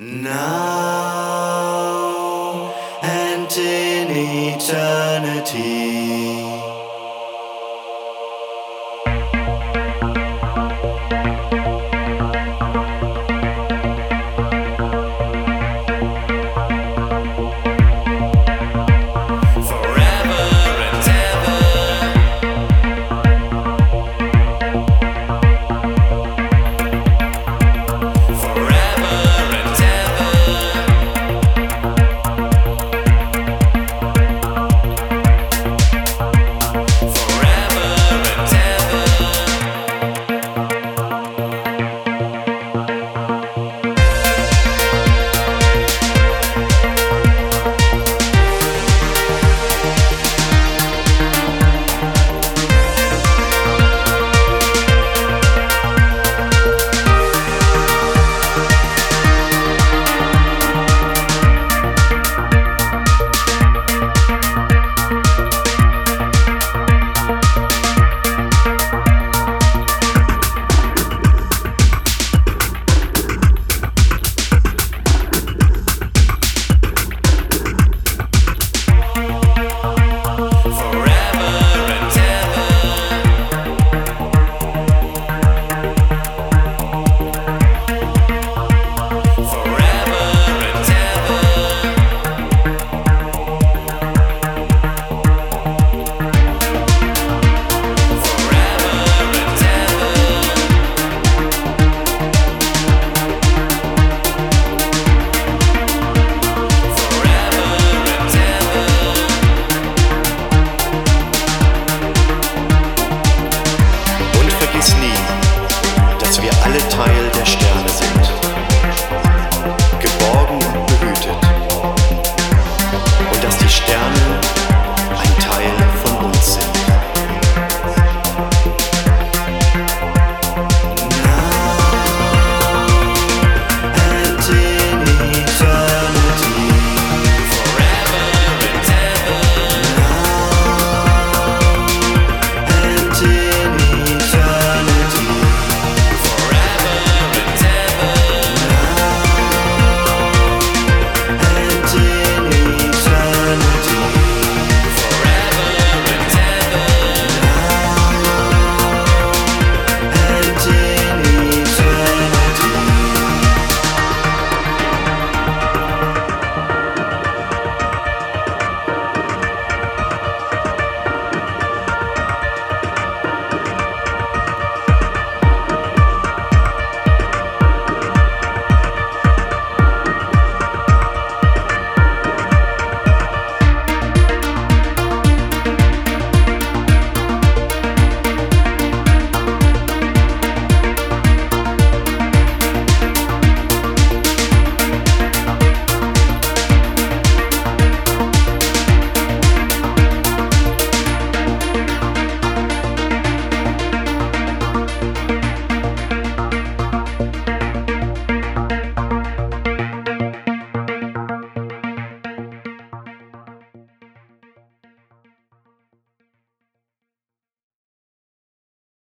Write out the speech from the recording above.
now and in eternity.